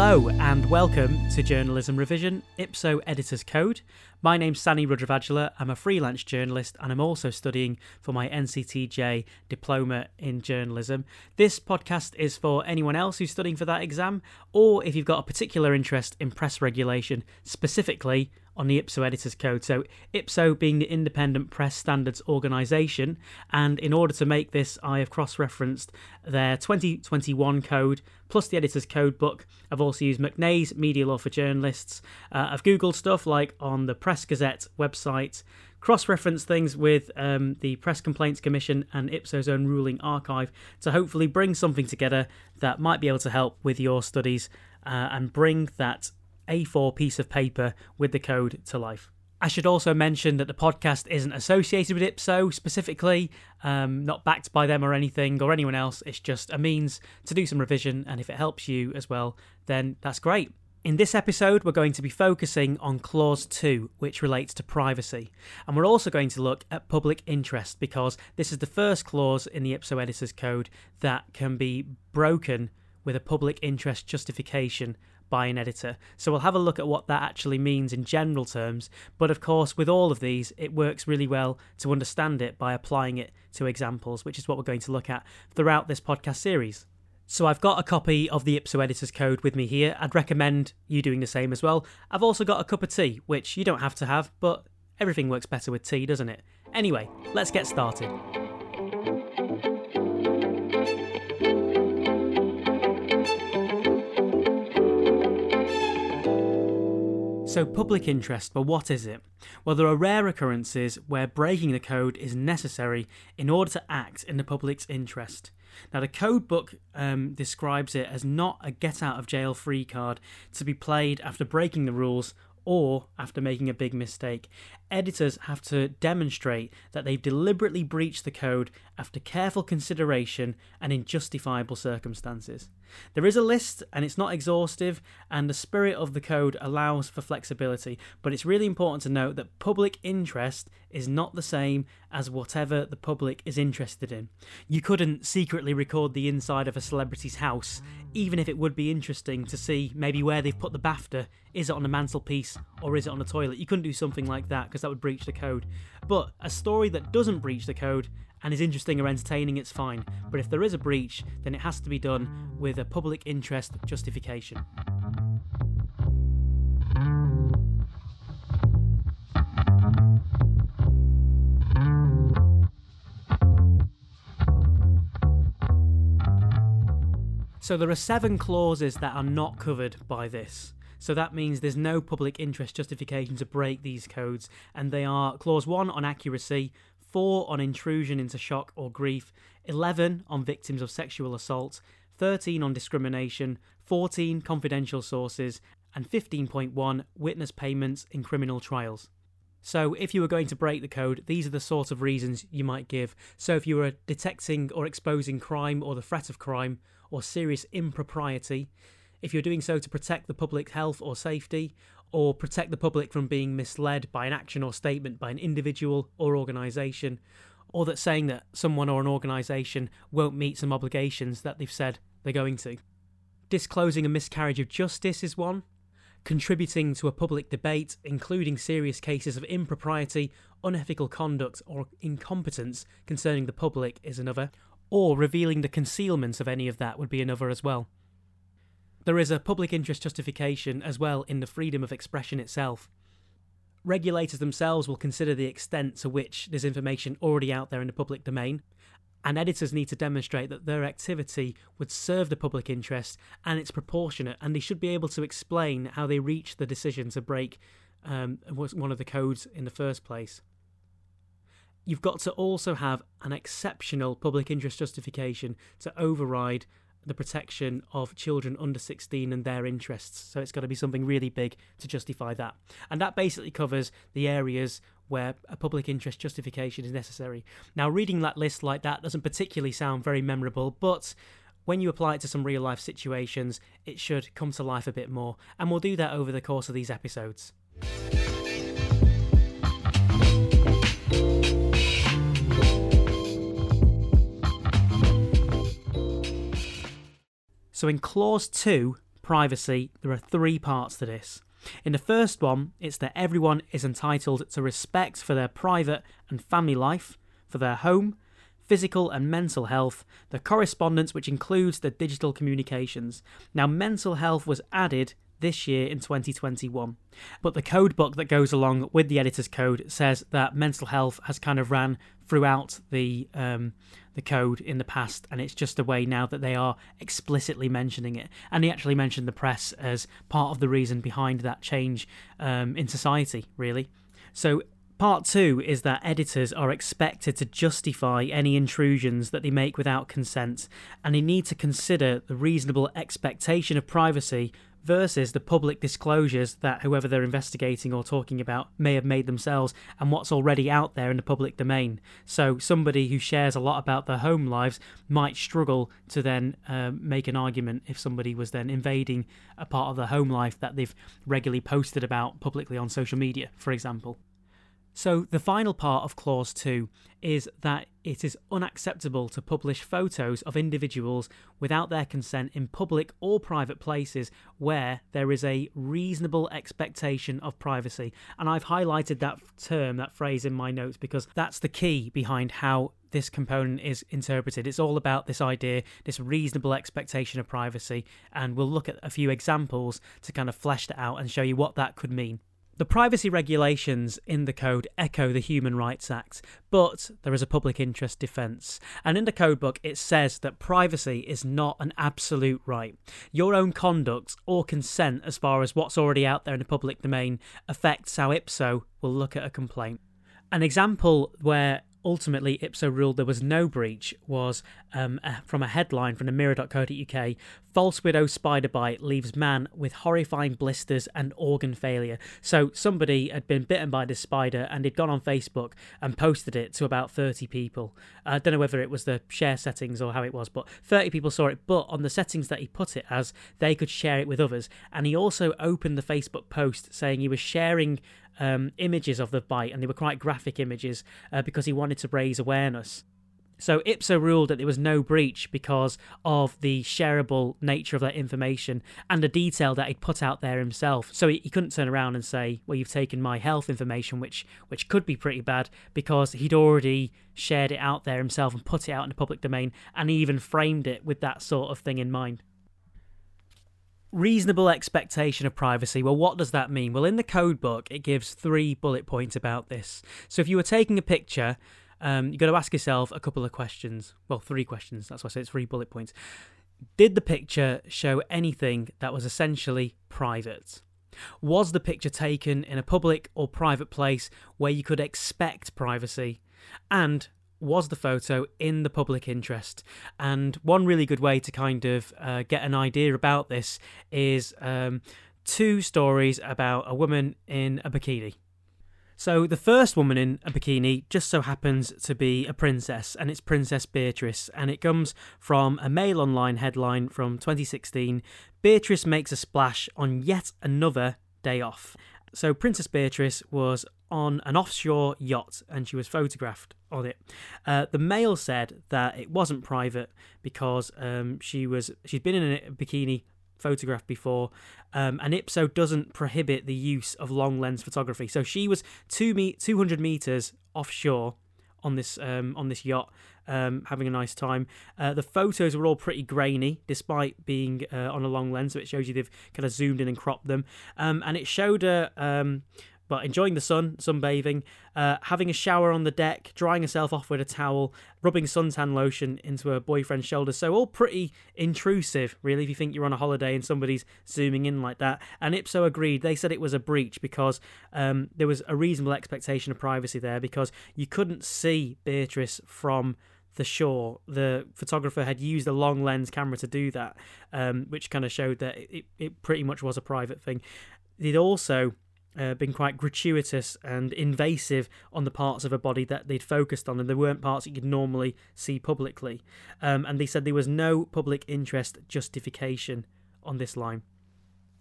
Hello and welcome to Journalism Revision, Ipso Editor's Code. My name's Sani Rudravajula. I'm a freelance journalist and I'm also studying for my NCTJ diploma in journalism. This podcast is for anyone else who's studying for that exam, or if you've got a particular interest in press regulation, specifically on the IPSO Editor's Code. So, IPSO being the Independent Press Standards Organisation, and in order to make this, I have cross referenced their 2021 code plus the Editor's Code book. I've also used McNae's Media Law for Journalists. Uh, I've Googled stuff like on the Press Gazette website, cross reference things with um, the Press Complaints Commission and IPSO's own ruling archive to hopefully bring something together that might be able to help with your studies uh, and bring that a4 piece of paper with the code to life. I should also mention that the podcast isn't associated with Ipso specifically, um, not backed by them or anything or anyone else. It's just a means to do some revision, and if it helps you as well, then that's great. In this episode, we're going to be focusing on Clause 2, which relates to privacy. And we're also going to look at public interest because this is the first clause in the Ipso Editor's Code that can be broken with a public interest justification by an editor. So we'll have a look at what that actually means in general terms. But of course, with all of these, it works really well to understand it by applying it to examples, which is what we're going to look at throughout this podcast series. So I've got a copy of the Ipso Editor's Code with me here. I'd recommend you doing the same as well. I've also got a cup of tea, which you don't have to have, but everything works better with tea, doesn't it? Anyway, let's get started. So, public interest, but what is it? Well, there are rare occurrences where breaking the code is necessary in order to act in the public's interest. Now, the code book um, describes it as not a get out of jail free card to be played after breaking the rules or after making a big mistake. Editors have to demonstrate that they've deliberately breached the code after careful consideration and in justifiable circumstances. There is a list and it's not exhaustive, and the spirit of the code allows for flexibility, but it's really important to note that public interest is not the same as whatever the public is interested in. You couldn't secretly record the inside of a celebrity's house, even if it would be interesting to see maybe where they've put the BAFTA. Is it on the mantelpiece or is it on the toilet? You couldn't do something like that because that would breach the code. But a story that doesn't breach the code and is interesting or entertaining, it's fine. But if there is a breach, then it has to be done with a public interest justification. So there are seven clauses that are not covered by this. So that means there's no public interest justification to break these codes, and they are clause 1 on accuracy, 4 on intrusion into shock or grief, 11 on victims of sexual assault, 13 on discrimination, 14 confidential sources, and 15.1 witness payments in criminal trials. So, if you were going to break the code, these are the sort of reasons you might give. So, if you were detecting or exposing crime or the threat of crime or serious impropriety, if you're doing so to protect the public health or safety, or protect the public from being misled by an action or statement by an individual or organisation, or that saying that someone or an organisation won't meet some obligations that they've said they're going to. Disclosing a miscarriage of justice is one. Contributing to a public debate, including serious cases of impropriety, unethical conduct, or incompetence concerning the public, is another. Or revealing the concealment of any of that would be another as well. There is a public interest justification as well in the freedom of expression itself. Regulators themselves will consider the extent to which there's information already out there in the public domain, and editors need to demonstrate that their activity would serve the public interest and it's proportionate, and they should be able to explain how they reached the decision to break um, one of the codes in the first place. You've got to also have an exceptional public interest justification to override the protection of children under 16 and their interests. So it's got to be something really big to justify that. And that basically covers the areas where a public interest justification is necessary. Now, reading that list like that doesn't particularly sound very memorable, but when you apply it to some real life situations, it should come to life a bit more. And we'll do that over the course of these episodes. So in clause 2, privacy, there are three parts to this. In the first one, it's that everyone is entitled to respect for their private and family life, for their home, physical and mental health, the correspondence, which includes the digital communications. Now, mental health was added this year in 2021. But the code book that goes along with the editor's code says that mental health has kind of ran throughout the um, the code in the past, and it's just a way now that they are explicitly mentioning it. And he actually mentioned the press as part of the reason behind that change um, in society, really. So Part two is that editors are expected to justify any intrusions that they make without consent, and they need to consider the reasonable expectation of privacy versus the public disclosures that whoever they're investigating or talking about may have made themselves and what's already out there in the public domain. So, somebody who shares a lot about their home lives might struggle to then uh, make an argument if somebody was then invading a part of their home life that they've regularly posted about publicly on social media, for example. So, the final part of Clause 2 is that it is unacceptable to publish photos of individuals without their consent in public or private places where there is a reasonable expectation of privacy. And I've highlighted that term, that phrase in my notes, because that's the key behind how this component is interpreted. It's all about this idea, this reasonable expectation of privacy, and we'll look at a few examples to kind of flesh that out and show you what that could mean. The privacy regulations in the code echo the Human Rights Act, but there is a public interest defence. And in the codebook, it says that privacy is not an absolute right. Your own conduct or consent, as far as what's already out there in the public domain, affects how IPSO will look at a complaint. An example where ultimately Ipso ruled there was no breach was um, from a headline from the mirror.co.uk False widow spider bite leaves man with horrifying blisters and organ failure. So somebody had been bitten by this spider and he'd gone on Facebook and posted it to about 30 people. I don't know whether it was the share settings or how it was, but 30 people saw it. But on the settings that he put it as, they could share it with others. And he also opened the Facebook post saying he was sharing um, images of the bite, and they were quite graphic images uh, because he wanted to raise awareness. So IPSO ruled that there was no breach because of the shareable nature of that information and the detail that he'd put out there himself. So he, he, couldn't turn around and say, "Well, you've taken my health information," which which could be pretty bad because he'd already shared it out there himself and put it out in the public domain, and he even framed it with that sort of thing in mind. Reasonable expectation of privacy. Well, what does that mean? Well, in the code book, it gives three bullet points about this. So if you were taking a picture um, you've got to ask yourself a couple of questions. Well, three questions. That's why I say it's three bullet points. Did the picture show anything that was essentially private? Was the picture taken in a public or private place where you could expect privacy? And was the photo in the public interest? And one really good way to kind of uh, get an idea about this is um, two stories about a woman in a bikini. So the first woman in a bikini just so happens to be a princess, and it's Princess Beatrice, and it comes from a Mail Online headline from 2016. Beatrice makes a splash on yet another day off. So Princess Beatrice was on an offshore yacht and she was photographed on it. Uh, the Mail said that it wasn't private because um, she was she'd been in a bikini photographed before, um, and IPSO doesn't prohibit the use of long lens photography. So she was two me- 200 meters offshore on this um, on this yacht, um, having a nice time. Uh, the photos were all pretty grainy, despite being uh, on a long lens, so it shows you they've kind of zoomed in and cropped them. Um, and it showed a um, but enjoying the sun, sunbathing, uh, having a shower on the deck, drying herself off with a towel, rubbing suntan lotion into her boyfriend's shoulder. So, all pretty intrusive, really, if you think you're on a holiday and somebody's zooming in like that. And Ipso agreed. They said it was a breach because um, there was a reasonable expectation of privacy there because you couldn't see Beatrice from the shore. The photographer had used a long lens camera to do that, um, which kind of showed that it, it pretty much was a private thing. They'd also uh, been quite gratuitous and invasive on the parts of a body that they'd focused on, and there weren't parts that you'd normally see publicly. Um, and they said there was no public interest justification on this line.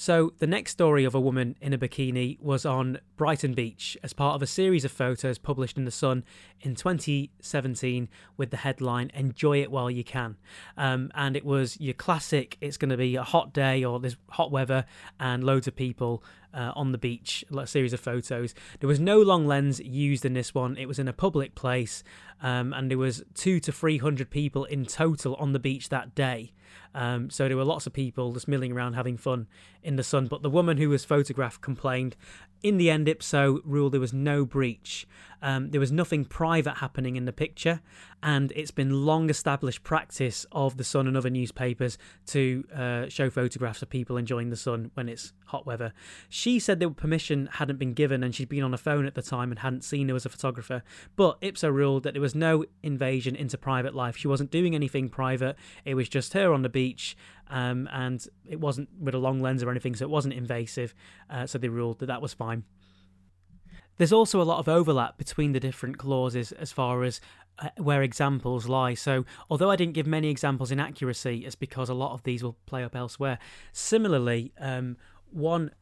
So, the next story of a woman in a bikini was on Brighton Beach as part of a series of photos published in The Sun in 2017 with the headline Enjoy It While You Can. Um, and it was your classic, it's going to be a hot day or there's hot weather and loads of people uh, on the beach, a series of photos. There was no long lens used in this one, it was in a public place. Um, and there was two to three hundred people in total on the beach that day. Um, so there were lots of people just milling around having fun in the sun. But the woman who was photographed complained. In the end, Ipso ruled there was no breach. Um, there was nothing private happening in the picture, and it's been long established practice of the Sun and other newspapers to uh, show photographs of people enjoying the sun when it's hot weather. She said that permission hadn't been given, and she'd been on a phone at the time and hadn't seen there was a photographer. But Ipso ruled that there was no invasion into private life. She wasn't doing anything private. It was just her on the beach, um, and it wasn't with a long lens or anything, so it wasn't invasive. Uh, so they ruled that that was fine. There's also a lot of overlap between the different clauses as far as uh, where examples lie. So, although I didn't give many examples in accuracy, it's because a lot of these will play up elsewhere. Similarly, um, one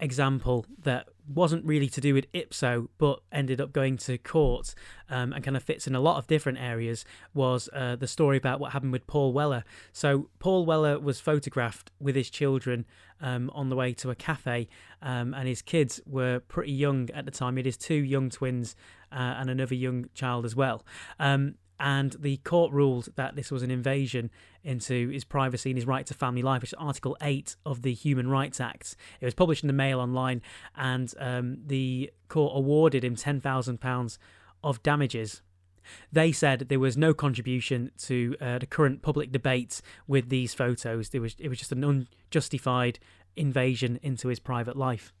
example that wasn't really to do with ipso but ended up going to court um, and kind of fits in a lot of different areas was uh, the story about what happened with paul weller. So paul weller was photographed with his children um, on the way to a cafe um, and his kids were pretty young at the time. He had two young twins uh, and another young child as well. Um, and the court ruled that this was an invasion into his privacy and his right to family life, which is Article 8 of the Human Rights Act. It was published in the Mail Online, and um, the court awarded him £10,000 of damages. They said there was no contribution to uh, the current public debate with these photos. There was, it was just an unjustified invasion into his private life.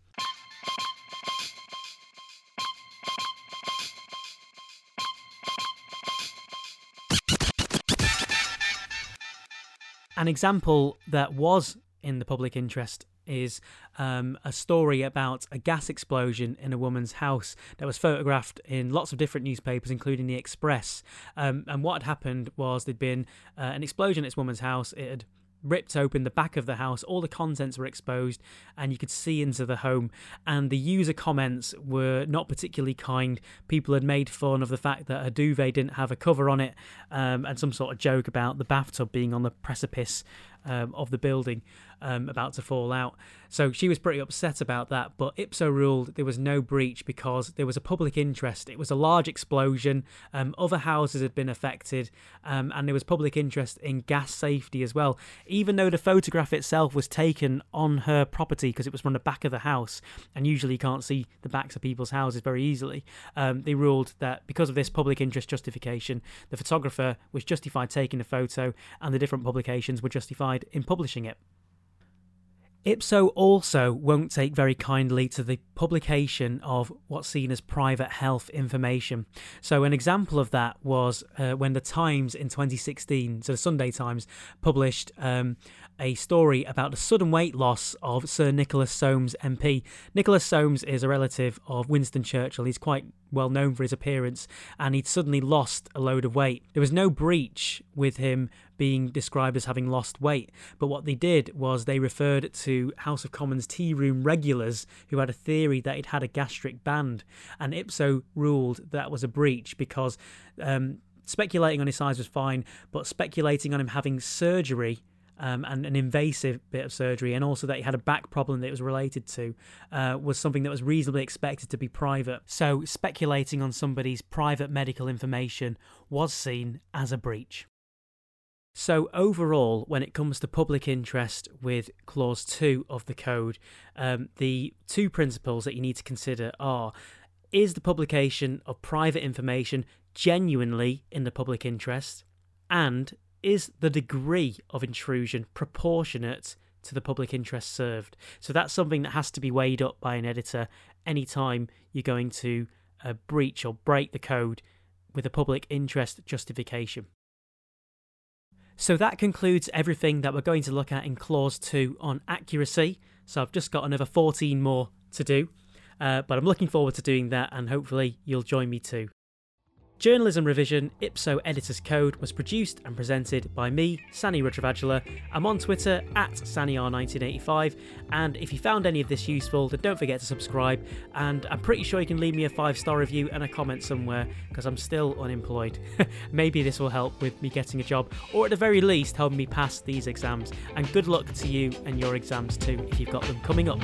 An example that was in the public interest is um, a story about a gas explosion in a woman's house that was photographed in lots of different newspapers, including The Express. Um, and what had happened was there'd been uh, an explosion at this woman's house. It had ripped open the back of the house, all the contents were exposed, and you could see into the home. And the user comments were not particularly kind. People had made fun of the fact that a duvet didn't have a cover on it, um, and some sort of joke about the bathtub being on the precipice um, of the building um, about to fall out. So she was pretty upset about that. But Ipso ruled there was no breach because there was a public interest. It was a large explosion. Um, other houses had been affected, um, and there was public interest in gas safety as well. Even though the photograph itself was taken on her property because it was from the back of the house, and usually you can't see the backs of people's houses very easily, um, they ruled that because of this public interest justification, the photographer was justified taking the photo, and the different publications were in publishing it. Ipso also won't take very kindly to the publication of what's seen as private health information. So, an example of that was uh, when the Times in 2016, so the Sunday Times, published um, a story about the sudden weight loss of Sir Nicholas Soames MP. Nicholas Soames is a relative of Winston Churchill. He's quite well known for his appearance, and he'd suddenly lost a load of weight. There was no breach with him being described as having lost weight, but what they did was they referred to House of Commons tea room regulars who had a theory that he'd had a gastric band, and Ipso ruled that was a breach because um, speculating on his size was fine, but speculating on him having surgery um, and an invasive bit of surgery, and also that he had a back problem that it was related to, uh, was something that was reasonably expected to be private. So, speculating on somebody's private medical information was seen as a breach. So, overall, when it comes to public interest with Clause 2 of the Code, um, the two principles that you need to consider are is the publication of private information genuinely in the public interest? And is the degree of intrusion proportionate to the public interest served? So that's something that has to be weighed up by an editor anytime you're going to uh, breach or break the code with a public interest justification. So that concludes everything that we're going to look at in Clause 2 on accuracy. So I've just got another 14 more to do, uh, but I'm looking forward to doing that and hopefully you'll join me too. Journalism Revision Ipso Editor's Code was produced and presented by me, Sani Rudravajula. I'm on Twitter at SaniR1985, and if you found any of this useful, then don't forget to subscribe. And I'm pretty sure you can leave me a five star review and a comment somewhere because I'm still unemployed. Maybe this will help with me getting a job, or at the very least, helping me pass these exams. And good luck to you and your exams too if you've got them coming up.